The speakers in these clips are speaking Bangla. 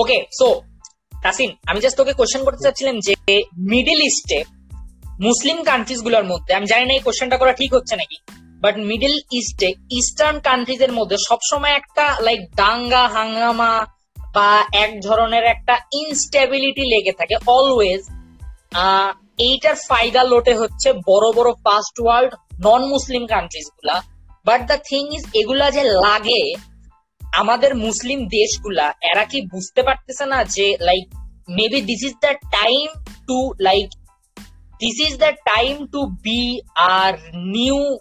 ওকে সো তাসিন আমি জাস্ট তোকে কোশ্চেন করতে চাচ্ছিলাম যে মিডল ইস্টে মুসলিম কান্ট্রিজগুলোর মধ্যে, আমি জানি না এই কোশ্চেনটা করা ঠিক হচ্ছে নাকি বাট মিডল ইস্টে ইস্টার্ন কান্ট্রিজ এর মধ্যে সবসময় একটা লাইক দাঙ্গা, হাঙ্গামা বা এক ধরনের একটা ইনস্টেবিলিটি লেগে থাকে অলওয়েজ এইটার ফায়দা লোটে হচ্ছে বড় বড় ফার্স্ট ওয়ার্ল্ড নন মুসলিম কান্ট্রিজগুলা বাট দ্য থিং ইজ এগুলা যে লাগে আমাদের মুসলিম দেশগুলা, এরা কি বুঝতে পারতেছে না যে like maybe this is the time to like this is the time to be are new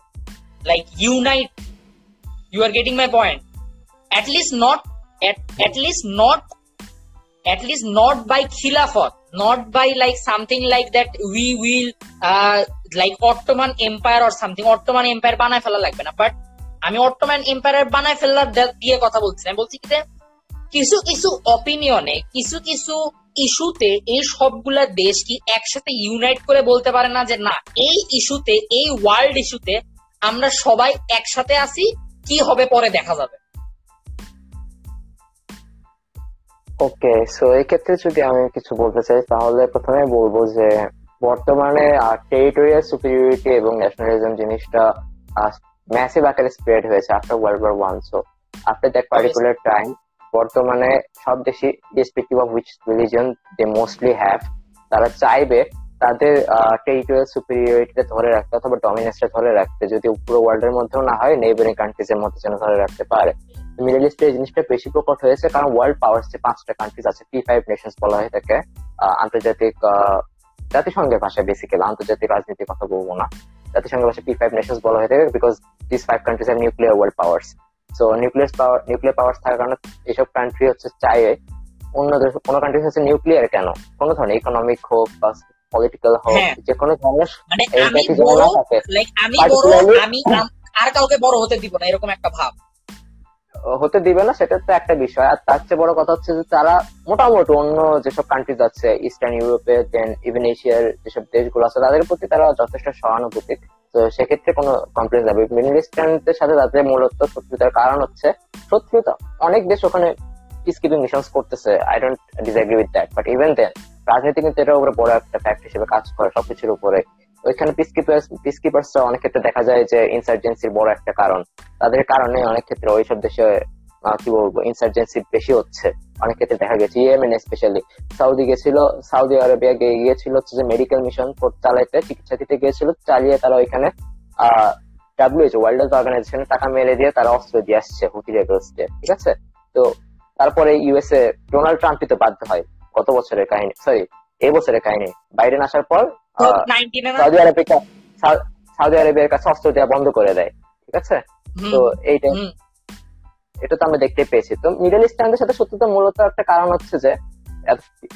like unite you are getting my point at least not at least not at least not by খিলাফত not by like something like that we will like Ottoman Empire or something Ottoman Empire বানায় ফেলা লাগবে না বাট আমি অটোম্যান এম্পায়ার বানায় ফেলার দিয়ে কথা বলছি। আমি বলছি কি কিছু কিছু অপিনিয়নে কিছু কিছু ইস্যুতে এই সবগুলা দেশ কি একসাথে ইউনাইট করে বলতে পারে না যে, না, এই ইস্যুতে এই ওয়ার্ল্ড ইস্যুতে আমরা সবাই একসাথে আছি, কি হবে পরে দেখা যাবে। ওকে সো এই ক্ষেত্রে যদি আমি কিছু বলতে চাই, তাহলে প্রথমে বলব যে, বর্তমানে টেরিটোরিয়াল সুপিরিয়রিটি এবং ন্যাশনালিজম জিনিসটা ম্যাসিভ আকারে স্প্রেড হয়েছে after world war one so after that particular time বর্তমানে সব দেশই respective of which religion they mostly have তারা চাইবে তাদের টেরিটোরিয়াল সুপিরিয়রিটিটা ধরে রাখতে অথবা ডমিনেন্সটা ধরে রাখতে যদি পুরো ওয়ার্ল্ডের মধ্যেও না হয় নেইবারিং কান্ট্রিজ এর মধ্যে যেন ধরে রাখতে পারে। মিডল ইস্টে এই জিনিসটা বেশি প্রকট হয়েছে কারণ ওয়ার্ল্ড পাওয়ার যে পাঁচটা কান্ট্রিজ আছে পি ফাইভ নেশনস বলা হয়ে থাকে আন্তর্জাতিক জাতিসংঘের ভাষায় বেসিক্যালি আন্তর্জাতিক রাজনীতির কথা বলব না। জাতিসংঘের ভাষায় পি ফাইভ নেশনস বলা হয়ে থাকে because this five countries are nuclear world powers so nuclear power nuclear powers থাকার কারণে এসব কান্ট্রি হচ্ছে চাইবে অন্য দেশ কোনো কান্ট্রি হচ্ছে নিউক্লিয়ার কেন? কোনো ধরনের ইকোনমিক হোক বা পলিটিক্যাল হোক হ্যাঁ। যে কোনো ধরনের মানে আমি বড় আমি বড় আমি আর কাউকে বড় হতে দিব না এরকম একটা ভাব। হতে দিবে না, সেটা তো একটা বিষয়। আর তার চেয়ে বড় কথা হচ্ছে যে তারা মোটামুটি অন্য যেসব কান্ট্রিজ আছে ইস্টার্ন ইউরোপে দেন ইভেন এশিয়ার যেসব দেশগুলো আছে, তাদের প্রতি তারা যথেষ্ট সহানুভূতি তো সেক্ষেত্রে কোনো কমপ্লেন যাবে মিডল ইস্টার্নদের সাথে তাদের মূলত শত্রুতার কারণ হচ্ছে শত্রুতা। অনেক দেশ ওখানে পিস মিশনস করতেছে। I don't disagree with that but even then রাজনীতি কিন্তু এটার উপরে বড় একটা ফ্যাক্ট হিসেবে কাজ করে সবকিছুর উপরে। ওইখানে পিস কিপার্স পিস অনেক ক্ষেত্রে দেখা যায় যে ইনসার্জেন্সির বড় একটা কারণ। তাদের কারণে অনেক ক্ষেত্রে ওইসব দেশে কি বলব ইনসার্জেন্সি বেশি হচ্ছে। অনেক ক্ষেত্রে দেখা গেছে ইয়েমেন স্পেশালি সাউদি গেছিল সৌদি আরবিয়া গিয়ে গিয়েছিল হচ্ছে যে মেডিকেল মিশন চালাইতে, চিকিৎসা দিতে গিয়েছিল, চালিয়ে তারা ওইখানে, আহ ওয়ার্ল্ড হেলথ অর্গানাইজেশনে টাকা মেরে দিয়ে তারা অস্ত্র দিয়ে আসছে হুতি রেবেলসকে ঠিক আছে? তো তারপরে ইউএসএ ডোনাল্ড ট্রাম্পই তো বাধ্য হয় গত বছরের কাহিনী সরি এই বছরের কাহিনী। বাইডেন আসার পর সৌদি আরবে সৌদি আরবের কাছে অস্ত্র দেওয়া বন্ধ করে দেয় ঠিক আছে? তো এইটা এটা তো আমরা দেখতে পেয়েছি। তো মিডল ইস্টার্নদের সাথে শত্রুতা মূলত একটা কারণ হচ্ছে যে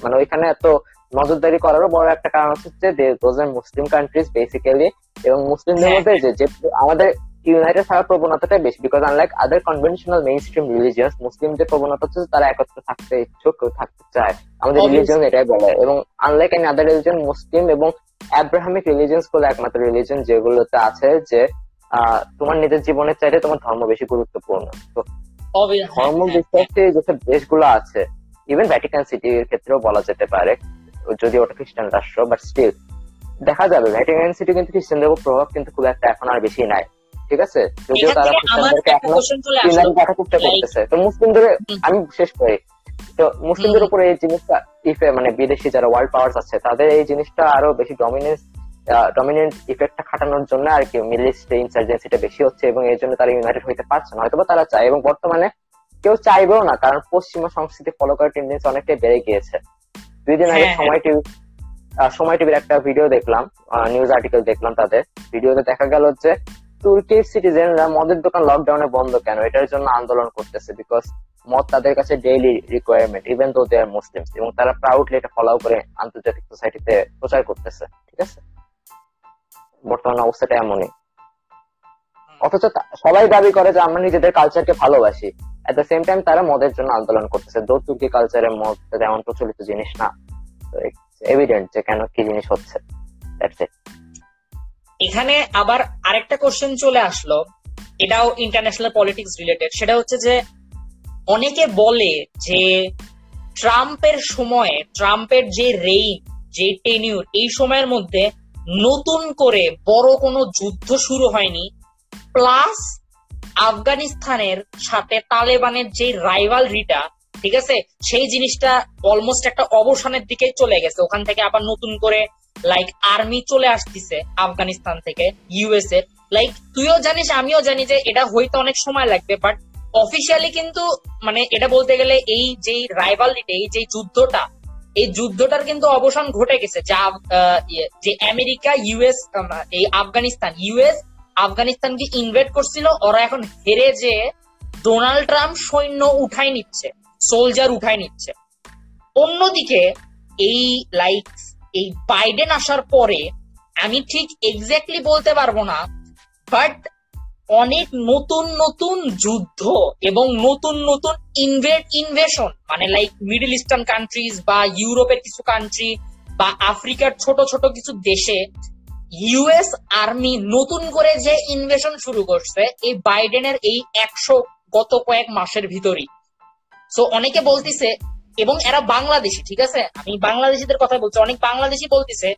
মানে ওইখানে এত নজরদারি করারও বড় একটা কারণ হচ্ছে যে those are Muslim countries basically এবং মুসলিমদের হ্যাঁ, মধ্যে যে যে আমাদের ইউনাইটেড থাকার প্রবণতাটা বেশি because unlike other conventional mainstream religious মুসলিমদের প্রবণতা হচ্ছে তারা একত্রে থাকতে ইচ্ছুক থাকতে চায়। আমাদের. রিলিজন এটাই বলে। এবং unlike an other religion Muslim এবং অ্যাব্রাহামিক রিলিজিয়ন্সগুলো একমাত্র রিলিজন যেগুলোতে আছে যে তোমার নিজের জীবনের চাইতে তোমার ধর্ম বেশি গুরুত্বপূর্ণ। তো ধর্ম বিশ্বাসী যেসব দেশগুলো আছে ইভেন ভ্যাটিকান সিটির ক্ষেত্রেও বলা যেতে পারে যদি ওটা খ্রিস্টান রাষ্ট্র বাট স্টিল দেখা যাবে। ভ্যাটিকান সিটি কিন্তু খ্রিস্টানদের প্রভাব কিন্তু খুব একটা এখন আর বেশি নাই। ঠিক আছে? যদিও তারা খ্রিস্টানদেরকে এখনও রাখার চেষ্টা করতেছে তো মুসলিমদের আমি শেষ করি। তো মুসলিমদের উপরে এই জিনিসটা ইফে মানে বিদেশি যারা ওয়ার্ল্ড পাওয়ার্স আছে তাদের এই জিনিসটা আরও বেশি ডমিনেন্স ডমিনেন্ট ইফেক্টটা খাটানোর জন্য আর কি মিডল ইস্টে ইনসার্জেন্সিটা বেশি হচ্ছে এবং এর জন্য তারা ইউনাইটেড হইতে পারছে না। হয়তো তারা চায় এবং বর্তমানে কেউ চাইবেও না কারণ পশ্চিমা সংস্কৃতি ফলো করার টেন্ডেন্সি অনেকটাই বেড়ে গিয়েছে। দুই দিন আগে হ্যাঁ, সময় টিভি সময় টিভির একটা ভিডিও দেখলাম নিউজ আর্টিকেল দেখলাম তাদের। ভিডিওতে দেখা গেল যে তুর্কির সিটিজেনরা মদের দোকান লকডাউনে বন্ধ কেন? এটার জন্য আন্দোলন করতেছে বিকজ মদ তাদের কাছে ডেইলি রিকোয়ারমেন্ট ইভেন দো দে আর মুসলিমস এবং তারা প্রাউডলি এটা ফলো করে আন্তর্জাতিক সোসাইটিতে প্রচার করতেছে, ঠিক আছে? বর্তমান অবস্থাটা এমনই। অথচ সবাই দাবি করে যে আমরা নিজেদের কালচারকে ভালোবাসি। এট দ্য সেম টাইম তারা মদের জন্য আন্দোলন করতেছে। দো তুর্কি কালচারের মদ তেমন প্রচলিত জিনিস না এভিডেন্ট যে কেন কি জিনিস হচ্ছে। That's it. এখানে আবার আরেকটা কোশ্চেন চলে আসলো। এটাও ইন্টারন্যাশনাল পলিটিক্স রিলেটেড সেটা হচ্ছে যে, অনেকে বলে যে, ট্রাম্পের সময়ে, ট্রাম্পের যে রেইন যে টেনিউর এই সময়ের মধ্যে নতুন করে বড় কোনো যুদ্ধ শুরু হয়নি। প্লাস আফগানিস্তানের সাথে তালেবানের যে রাইভালরিটা ঠিক আছে? সেই জিনিসটা অলমোস্ট একটা অবসানের দিকে চলে গেছে। ওখান থেকে আবার নতুন করে লাইক আর্মি চলে আসতেছে আফগানিস্তান থেকে ইউএসএ লাইক তুইও জানিস আমিও জানি যে এটা হইতে অনেক সময় লাগবে বাট অফিসিয়ালি কিন্তু মানে এটা বলতে গেলে এই যে রাইভালিটি এই যে যুদ্ধটা এই যুদ্ধটার কিন্তু অবসান ঘটে গেছে। যা ইয়ে, যে আমেরিকা ইউএস এই আফগানিস্তান ইউএস আফগানিস্তানকে ইনভেট করছিল ওরা এখন হেরে যে ডোনাল্ড ট্রাম্প সৈন্য উঠাই নিচ্ছে সোলজার উঠাই নিচ্ছে। অন্যদিকে এই লাইক এই বাইডেন আসার পরে আমি ঠিক এক্স্যাক্টলি বলতে পারব না বাট অনেক নতুন নতুন যুদ্ধ এবং নতুন নতুন ইনভেট ইনভেশন মানে লাইক মিডল ইস্টার্ন কান্ট্রিজ বা ইউরোপের কিছু কান্ট্রি বা আফ্রিকার ছোট ছোট কিছু দেশে ইউএস আর্মি নতুন করে যে ইনভেশন শুরু করছে, এই বাইডেনের এই একশো গত কয়েক মাসের ভিতরই। সো অনেকে বলতিছে এবং এরা বাংলাদেশি, ঠিক আছে? আমি বাংলাদেশিদের কথা বলছি। অনেক বাংলাদেশি বলতিছে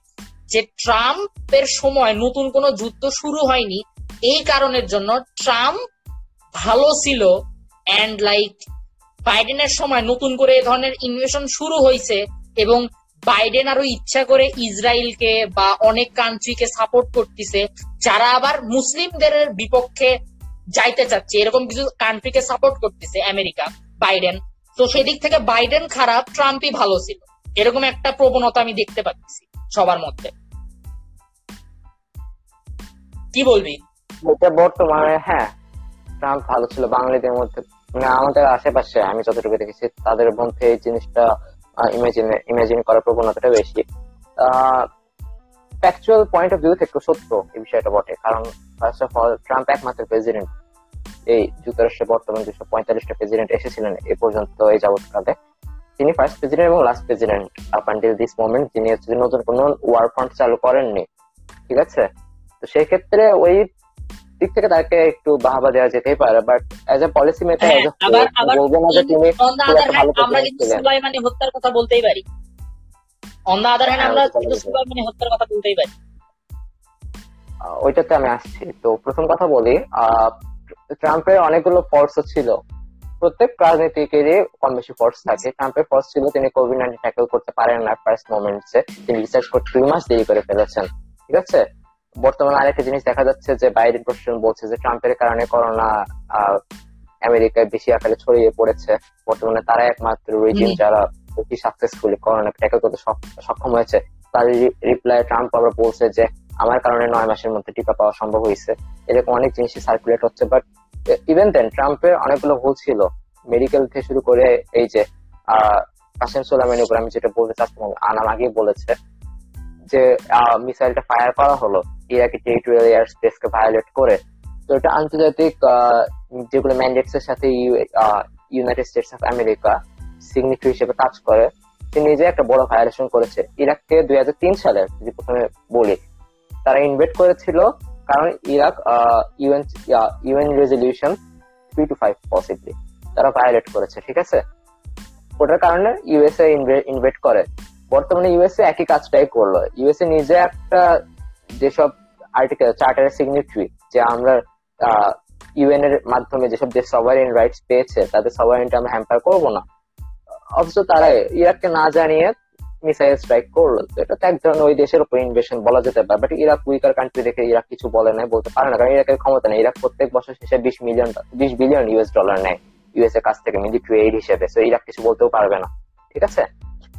যে, ট্রাম্পের সময় নতুন কোনো যুদ্ধ শুরু হয়নি। এই কারণের জন্য ট্রাম্প ভালো ছিল অ্যান্ড লাইক বাইডেনের সময় নতুন করে এই ধরনের ইনভেশন শুরু হয়েছে এবং বাইডেন আরও ইচ্ছা করে ইসরায়েলকে বা অনেক কান্ট্রিকে সাপোর্ট করতেছে। যারা আবার মুসলিমদের বিপক্ষে যাইতে চাচ্ছে, এরকম কিছু কান্ট্রিকে সাপোর্ট করতেছে আমেরিকা, বাইডেন। তো সেদিক থেকে বাইডেন খারাপ, ট্রাম্পই ভালো ছিল। এরকম একটা প্রবণতা আমি দেখতে পাচ্ছি সবার মধ্যে। কি বলবি? এটা বর্তমানে হ্যাঁ ট্রাম্প ভালো ছিল বাঙালিদের মধ্যে। আমাদের আশেপাশে, আমি যতটুকু দেখেছি, তাদের মধ্যে এই জিনিসটা ইমাজিন ইমাজিন করার প্রবণতাটা বেশি। ফ্যাকচুয়াল পয়েন্ট অফ ভিউ থেকে সত্য এই বিষয়টা বটে। কারণ ফার্স্ট অফ অল ট্রাম্প একমাত্র প্রেসিডেন্ট এই যুক্তরাষ্ট্রের বর্তমান দুশো পঁয়তাল্লিশটা প্রেসিডেন্ট এসেছিলেন এই পর্যন্ত এই যাবৎকালে তিনি ফার্স্ট প্রেসিডেন্ট এবং last president up until this moment যিনি হচ্ছে নতুন কোন ওয়ার ফ্রন্ট চালু করেননি ঠিক আছে? তো সেই ক্ষেত্রে ওই দিক থেকে তাকে একটু বাহাবা দেওয়া যেতেই পারে but as a policy maker আবার বলব না যে তিনি আমরা কিন্তু সুলাইমানি হত্যার কথা বলতেই পারি। অন দা আদার হ্যান্ড হ্যাঁ, আমরা কিন্তু সুলাইমানি হত্যার কথা বলতেই পারি। ওইটাতে আমি আসছি। তো প্রথম কথা বলি আহ, ট্রাম্পের অনেকগুলো ফোর্স ছিল। প্রত্যেক রাজনীতিকেরই কম বেশি ফোর্স থাকে। ট্রাম্পের ফোর্স ছিল তিনি কোভিড নাইন্টিন ট্যাকল করতে পারেন না ফার্স্ট মোমেন্টসে তিনি রিসার্চ করতে দুই মাস দেরি করে ফেলেছেন। ঠিক আছে? বর্তমানে আরেকটা জিনিস দেখা যাচ্ছে যে বাইডেন প্রশাসন বলছে যে ট্রাম্পের কারণে করোনা আমেরিকায় বেশি আকারে ছড়িয়ে পড়েছে। বর্তমানে তারা একমাত্র রিজিম হুম। যারা বেশি সাকসেসফুলি করোনা ট্যাকল করতে সক্ষম হয়েছে। তার রিপ্লাই ট্রাম্প আবার বলছে যে আমার কারণে নয় মাসের মধ্যে টিকা পাওয়া সম্ভব হয়েছে। এরকম অনেক জিনিসই সার্কুলেট হচ্ছে বাট ইভেন দেন ট্রাম্পের অনেকগুলো ভুল ছিল। মেডিকেল থেকে শুরু করে এই যে কাসেম সোলাইমানের উপর আমি যেটা বলতে চাচ্ছিলাম আনাম আগেই বলেছে, যে মিসাইলটা ফায়ার করা হলো, ইরাকি টেরিটোরিয়াল এয়ার স্পেস কে ভায়োলেট করে। তো এটা আন্তর্জাতিক যেগুলো ম্যান্ডেটস এর সাথে United States of America signatory হিসেবে কাজ করে, সে নিজে একটা বড় ভায়োলেশন করেছে। ইরাককে দুই হাজার তিন সালে যদি প্রথমে বলি, তারা ইনভেট করেছিল কারণ Iraq UN UN resolution three two five possibly তারা ভায়োলেট করেছে, ঠিক আছে? ওটার কারণে ইউএসএ ইনভেট করে। বর্তমানে ইউএসএ একই কাজটাই করল। ইউএসএ নিজে একটা যেসব আর্টিকেল চার্টারের সিগনেটরি যে আমরা ইউএন এর মাধ্যমে যেসব দেশ সভারেন রাইটস পেয়েছে, তাদের সভারেনটা আমরা হ্যাম্পার করব না। অথচ তারা ইরাককে না জানিয়ে মিসাইল স্ট্রাইক করল। এটা তো এক ধরনের ওই দেশের উপর ইনভেশন বলা যেতে পারে। বাট ইরাক উইকার কান্ট্রি দেখে ইরাক কিছু বলে নাই বলতে পারে না। কারণ ইরাকের ক্ষমতা নেই। ইরাক প্রত্যেক বছর শেষে বিশ মিলিয়ন বিশ বিলিয়ন ইউএস ডলার নেয় ইউএস এর কাছ থেকে মিলিটারি এইড হিসেবে। তো ইরাক কিছু বলতেও পারবে না। ঠিক আছে?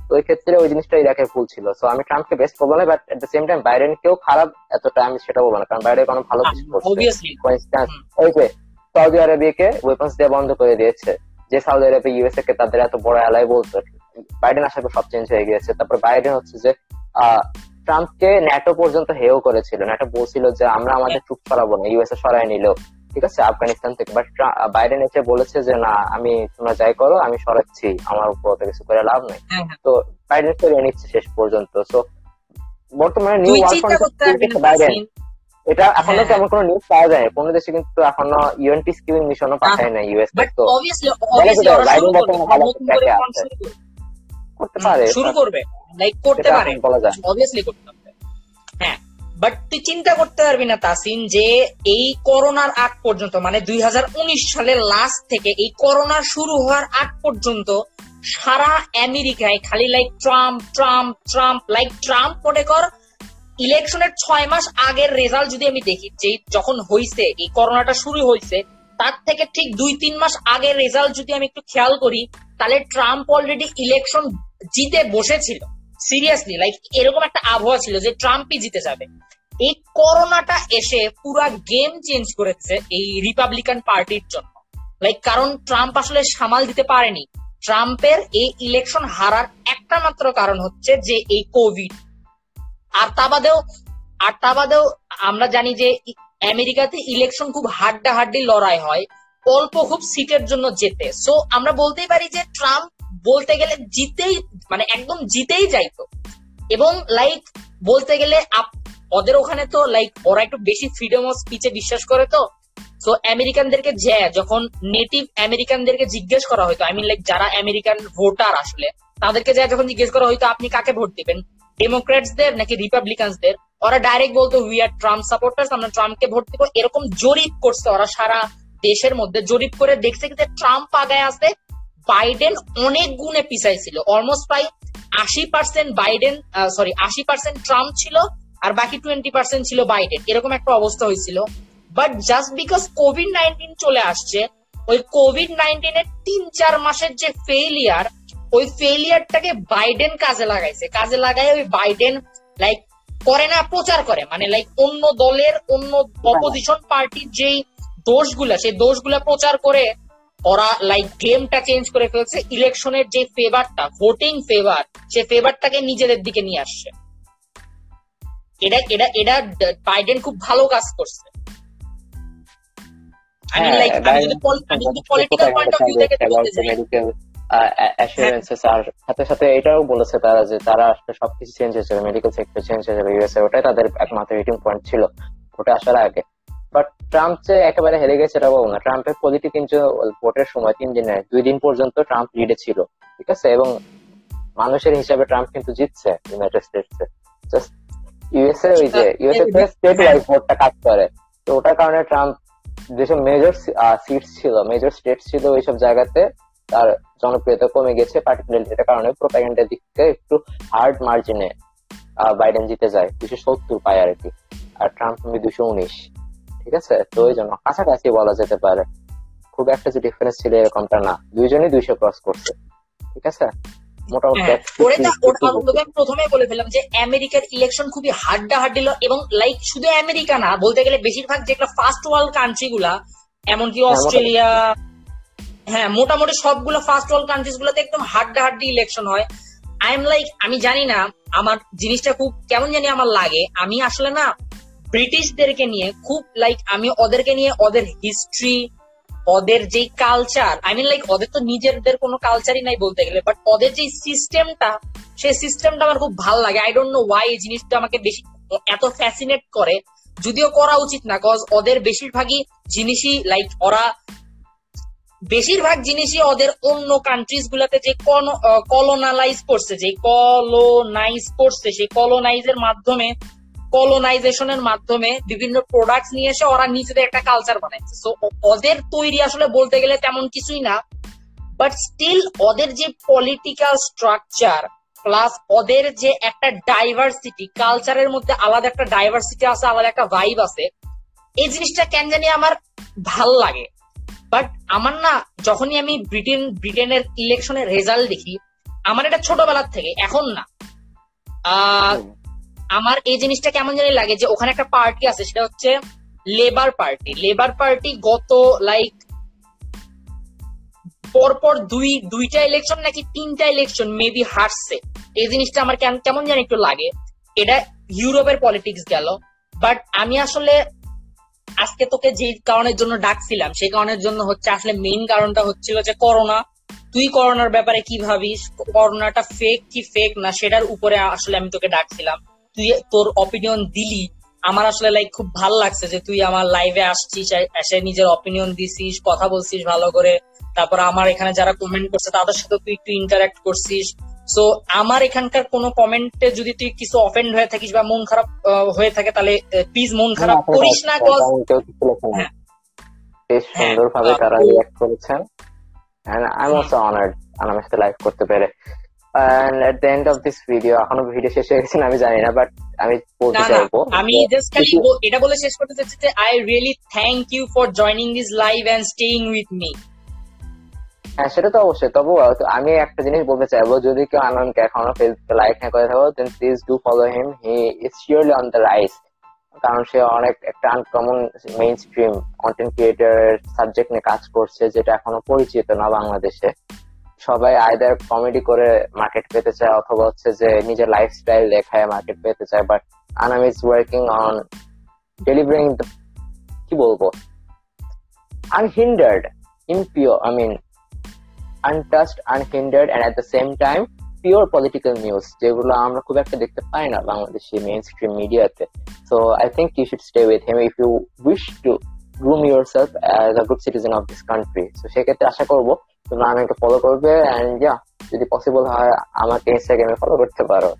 তো ওই ক্ষেত্রে ওই জিনিসটা ইরাকের ভুল ছিল। সো আমি ট্রাম্পকে বেস্ট বলব না but at the same time Biden কেউ খারাপ এতটা আমি সেটা বলব না। কারণ বাইডেন কোনো ভালো কিছু করছে। ওই যে সৌদি আরবিয়াকে ওয়েপন্স দেওয়া বন্ধ করে দিয়েছে। যে সৌদি আরবে ইউএসএ কে তাদের এত বড় অ্যালাই বলতো। বাইডেন আসার পর সব চেঞ্জ হয়ে গিয়েছে। তারপর বাইডেন হচ্ছে যে ট্রাম্পকে ন্যাটো পর্যন্ত হেও করেছিল। ন্যাটো বলছিল যে আমরা আমাদের চুপ সরাবো না ইউএসএ সরাই নিল ঠিক আছে? আফগানিস্তান থেকে। বাট বাইডেন এসে বলেছে যে না আমি তোমরা যাই করো আমি সরাচ্ছি। আমার উপর অত কিছু করে লাভ নেই। হ্যাঁ হ্যাঁ। তো বাইডেন সরিয়ে নিচ্ছে শেষ পর্যন্ত। সো বর্তমানে নিউ তুই ওয়ার চিন্তা করতে পারবি না বাইডেন এটা এখনও হ্যাঁ, তেমন কোনো নিউজ পাওয়া যায় কোনো দেশে কিন্তু এখনও ইউএনটি স্কিমিং মিশনও পাঠায় না ইউএস তো করতে পারে শুরু করবে লাইক করতে পারে। অবভিয়াসলি করতে পারবে হ্যাঁ বাট তুই চিন্তা করতে পারবি না তাসিন যে এই করোনার আগ পর্যন্ত মানে দুই সালের লাস্ট থেকে এই করোনা শুরু হওয়ার আগ পর্যন্ত সারা আমেরিকায় খালি like Trump Trump Trump like Trump মনে কর ইলেকশনের ছয় মাস আগের রেজাল্ট যদি আমি দেখি যে যখন হইছে এই করোনাটা শুরু হয়েছে তার থেকে ঠিক দুই তিন মাস আগের রেজাল্ট যদি আমি একটু খেয়াল করি তাহলে ট্রাম্প অলরেডি ইলেকশন জিতে বসেছিল সিরিয়াসলি লাইক এরকম একটা আবহাওয়া ছিল যে ট্রাম্পই জিতে যাবে। এই করোনাটা এসে পুরা গেম চেঞ্জ করেছে এই রিপাবলিকান পার্টির জন্য। লাইক কারণ ট্রাম্প আসলে সামাল দিতে পারেনি। ট্রাম্পের এই ইলেকশন হারার একটা মাত্র কারণ হচ্ছে যে এই কোভিড আর তা বাদেও, আর তা বাদেও আমরা জানি যে আমেরিকাতে ইলেকশন খুব হাড্ডাহাড্ডি লড়াই হয়, অল্প খুব সিটের জন্য জেতে। সো আমরা বলতেই পারি যে ট্রাম্প বলতে গেলে জিতেই মানে একদম জিতেই যাইতো। এবং লাইক বলতে গেলে ওদের ওখানে তো লাইক ওরা একটু বেশি ফ্রিডম অফ স্পিচে বিশ্বাস করে তো। সো আমেরিকানদেরকে যে, যখন নেটিভ আমেরিকানদেরকে জিজ্ঞেস করা হয়তো আই মিন লাইক যারা আমেরিকান ভোটার আসলে, তাদেরকে যা, যখন জিজ্ঞেস করা হয়তো, আপনি কাকে ভোট দিবেন? ডেমোক্রেটসদের নাকি রিপাবলিকানসদের ওরা ডাইরেক্ট বলতো উই আর ট্রাম্প সাপোর্টার্স আমরা ট্রাম্পকে ভোট দিব। এরকম জরিপ করছে ওরা সারা দেশের মধ্যে। জরিপ করে দেখছে যে ট্রাম্প আগায় আছে বাইডেন অনেক গুণে পিছাই ছিল অলমোস্ট প্রায় আশি পার্সেন্ট বাইডেন সরি আশি পার্সেন্ট ট্রাম্প ছিল আর বাকি টোয়েন্টি পার্সেন্ট ছিল বাইডেন। এরকম একটা অবস্থা হয়েছিল। But just because covid nineteen চলে আসছে, ওই কোভিড নাইন্টিনের তিন চার মাসের যে ফেইলিয়ার ওই ফেইলিয়ারটাকে বাইডেন কাজে লাগাইছে। কাজে লাগাই ওই বাইডেন লাইক করে না, প্রচার করে। মানে লাইক অন্য দলের, অন্য অপোজিশন পার্টির যেই দোষগুলা, সেই দোষগুলা প্রচার করে ওরা লাইক গেমটা চেঞ্জ করে ফেলছে ইলেকশনের যে ফেভারটা ভোটিং ফেভার সে ফেভারটাকে নিজেদের দিকে নিয়ে আসছে। এটা এটা এটা বাইডেন খুব ভালো কাজ করছে। আমি হ্যাঁ, লাইক আমি যদি পল- আমি যদি পলিটিক্যাল পয়েন্ট অফ ভিউ থেকে মেডিকেল অ্যাসুরেন্সেস সাথে সাথে এটাও বলেছে তারা যে তারা আসলে সবকিছু চেঞ্জ হয়ে যাবে মেডিকেল সেক্টর চেঞ্জ হয়ে যাবে ইউএসএ ওটাই তাদের একমাত্র হিটিং পয়েন্ট ছিল। ভোটে আসার আগে। বাট ট্রাম্প যে একেবারে হেরে গেছে, এটা না। ট্রাম্পের পলিটি কিন্তু ভোটের সময় তিন দিনের, দুই দিন পর্যন্ত ট্রাম্প লিডে ছিল, ঠিক আছে? এবং মানুষের হিসাবে ট্রাম্প কিন্তু জিতছে ইউনাইটেড স্টেটসে ইউএসএ ওই যে ইউএসএ স্টেট ওয়াইজ ভোটটা কাজ করে। তো ওটার কারণে ট্রাম্প যেসব মেজর সিটস ছিল মেজর স্টেট ছিল ওইসব জায়গাতে তার জনপ্রিয়তা কমে গেছে পার্টিকুলারলি এটার কারণে প্রোপাগেন্ডার দিক থেকে একটু হার্ড মার্জিনে বাইডেন জিতে যায় দুশো সত্তর পায় আর কি। আর ট্রাম্প দুশো উনিশ। ঠিক আছে? তো ওই জন্য কাছাকাছি বলা যেতে পারে। খুব একটা যে ডিফারেন্স ছিল এরকমটা না। দুইজনই দুইশো ক্রস করছে। ঠিক আছে? হ্যাঁ, এক ওরে না 50 ওটা তোকে আমি প্রথমেই বলে ফেললাম যে আমেরিকার ইলেকশন খুবই হাড্ডা হাড্ডি এবং লাইক শুধু আমেরিকা না বলতে গেলে বেশিরভাগ যেগুলো ফার্স্ট ওয়ার্ল্ড কান্ট্রি গুলা এমনকি হ্যাঁ, অস্ট্রেলিয়া হ্যাঁ মোটামুটি সবগুলো ফার্স্ট ওয়ার্ল্ড কান্ট্রিজ গুলোতে একদম হাড্ডা হাড্ডি ইলেকশন হয়। আই এম লাইক আমি জানি না আমার জিনিসটা খুব কেমন জানি আমার লাগে। আমি আসলে না ব্রিটিশদেরকে নিয়ে খুব লাইক আমি ওদেরকে নিয়ে ওদের হিস্ট্রি ওদের যে কালচার আই মিন লাইক ওদের তো নিজেদের কোনো কালচারই নাই বলতে গেলে বাট ওদের যে সিস্টেমটা সেই সিস্টেমটা আমার খুব ভালো লাগে। আই ডোন্ট নো ওয়াই এই জিনিসটা আমাকে বেশি এত ফ্যাসিনেট করে, যদিও করা উচিত না কজ ওদের বেশিরভাগই জিনিসই লাইক ওরা বেশিরভাগ জিনিসই ওদের অন্য কান্ট্রিজ গুলাতে যে কলোনালাইজ করছে, যে কলোনাইজ করছে, সেই কলোনাইজের মাধ্যমে কলোনাইজেশনের মাধ্যমে বিভিন্ন প্রোডাক্টস নিয়ে এসে ওরা নিজেদের একটা কালচার বানাইছে। সো ওদের তৈরি আসলে বলতে গেলে তেমন কিছুই না বাট স্টিল ওদের যে পলিটিক্যাল স্ট্রাকচার প্লাস ওদের যে একটা ডাইভার্সিটি কালচারের মধ্যে আলাদা একটা ডাইভার্সিটি আছে, আলাদা একটা ভাইব আছে, এই জিনিসটা কেন জানি আমার ভালো লাগে। বাট আমার না, যখনই আমি ব্রিটেন ব্রিটেনের ইলেকশনের রেজাল্ট দেখি, আমার এটা ছোটবেলার থেকে, এখন না। আমার এই জিনিসটা কেমন জানি লাগে যে ওখানে একটা পার্টি আছে, সেটা হচ্ছে লেবার পার্টি লেবার পার্টি গত লাইক পরপর দুই, দুইটা ইলেকশন নাকি তিনটা ইলেকশন মেবি হারছে। এই জিনিসটা আমার কেমন জানি একটু লাগে। এটা ইউরোপের পলিটিক্স গেল। বাট আমি আসলে আজকে তোকে যে কারণের জন্য ডাকছিলাম, সেই কারণের জন্য হচ্ছে আসলে মেইন কারণটা হচ্ছিল যে করোনা তুই করোনার ব্যাপারে কি ভাবিস? করোনাটা ফেক কি ফেক না, সেটার উপরে আসলে আমি তোকে ডাকছিলাম। তুই তোর অপিনিয়ন দিলি আমার আসলে লাইক খুব ভালো লাগছে যে তুই আমার লাইভে আসছিস এসে নিজের অপিনিয়ন দিছিস কথা বলছিস ভালো করে। তারপর আমার এখানে যারা কমেন্ট করছে তাদের সাথে তুই একটু ইন্টারাক্ট করছিস। সো আমার এখানকার কোনো কমেন্টে যদি তুই কিছু অফেন্ড হয়ে থাকিস বা মন খারাপ হয়ে থাকে তাহলে প্লিজ মন খারাপ করিস না কজ। হ্যাঁ। বেশ হ্যাঁ, সুন্দর ভাবে তারা রিয়াক্ট করেছেন। I'm also honored আমার সাথে লাইভ করতে পেরে। And at the end of this video এখনও ভিডিও শেষ হয়ে গেছে আমি জানি না বাট আমি বলতে চাইব। আমি জাস্ট খালি এটা বলে শেষ করতে চাচ্ছি যে I really thank you for joining this live and staying with me হ্যাঁ সেটা তো অবশ্যই। তবুও তো আমি একটা জিনিস বলতে চাইব যদি কেউ আনন্দকে এখনও ফেসবুকে লাইক না করে থাকো then please do follow him he is surely on the rise কারণ সে অনেক একটা uncommon mainstream content creator subject নিয়ে কাজ করছে যেটা এখনও পরিচিত না বাংলাদেশে। সবাই আইদার কমেডি করে মার্কেট পেতে চায় অথবা হচ্ছে যে নিজের লাইফস্টাইল দেখায় মার্কেট পেতে চায় but Anam is working on delivering কি বলব? unhindered, impure, i mean, untouched, unhindered, and at the same time, pure political news, যেগুলো আমরা খুব একটা দেখতে পাই না বাংলাদেশি মেইন স্ট্রিম মিডিয়াতে so I think you should stay with him if you wish to groom yourself as a good citizen of this country তো সেক্ষেত্রে আশা করব তোমরা আমাকে ফলো করবে অ্যান্ড ইয়া যদি পসিবল হয় আমাকে ইনস্টাগ্রামে ফলো করতে পারো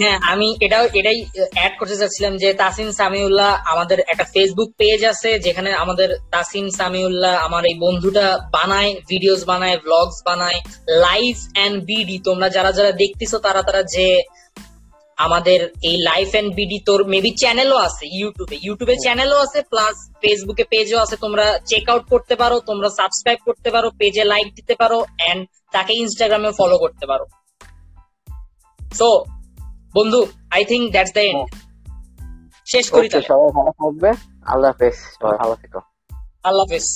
হ্যাঁ আমি এটাও, এটাই অ্যাড করতে চাচ্ছিলাম যে তাসিন সামিউল্লাহ আমাদের একটা ফেসবুক পেজ আছে, যেখানে আমাদের তাসিন সামিউল্লাহ আমার এই বন্ধুটা বানায় ভিডিওস বানায় ব্লগস বানায় লাইভ এন্ড বিডি তোমরা যারা যারা দেখতেছো, তারা তারা যে আমাদের এই লাইফ এন্ড বিডি তোর মেবি চ্যানেলও আছে ইউটিউবে ইউটিউবে চ্যানেলও আছে প্লাস ফেসবুকে পেজও আছে। তোমরা চেক আউট করতে পারো তোমরা সাবস্ক্রাইব করতে পারো পেজে লাইক দিতে পারো এন্ড তাকে ইনস্টাগ্রামে ফলো করতে পারো। সো বন্ধু I think that's the end শেষ করি তাহলে। সবাই ভালো থাকবে। আল্লাহ হাফেজ। সবাই ভালো থেকো। আল্লাহ হাফেজ।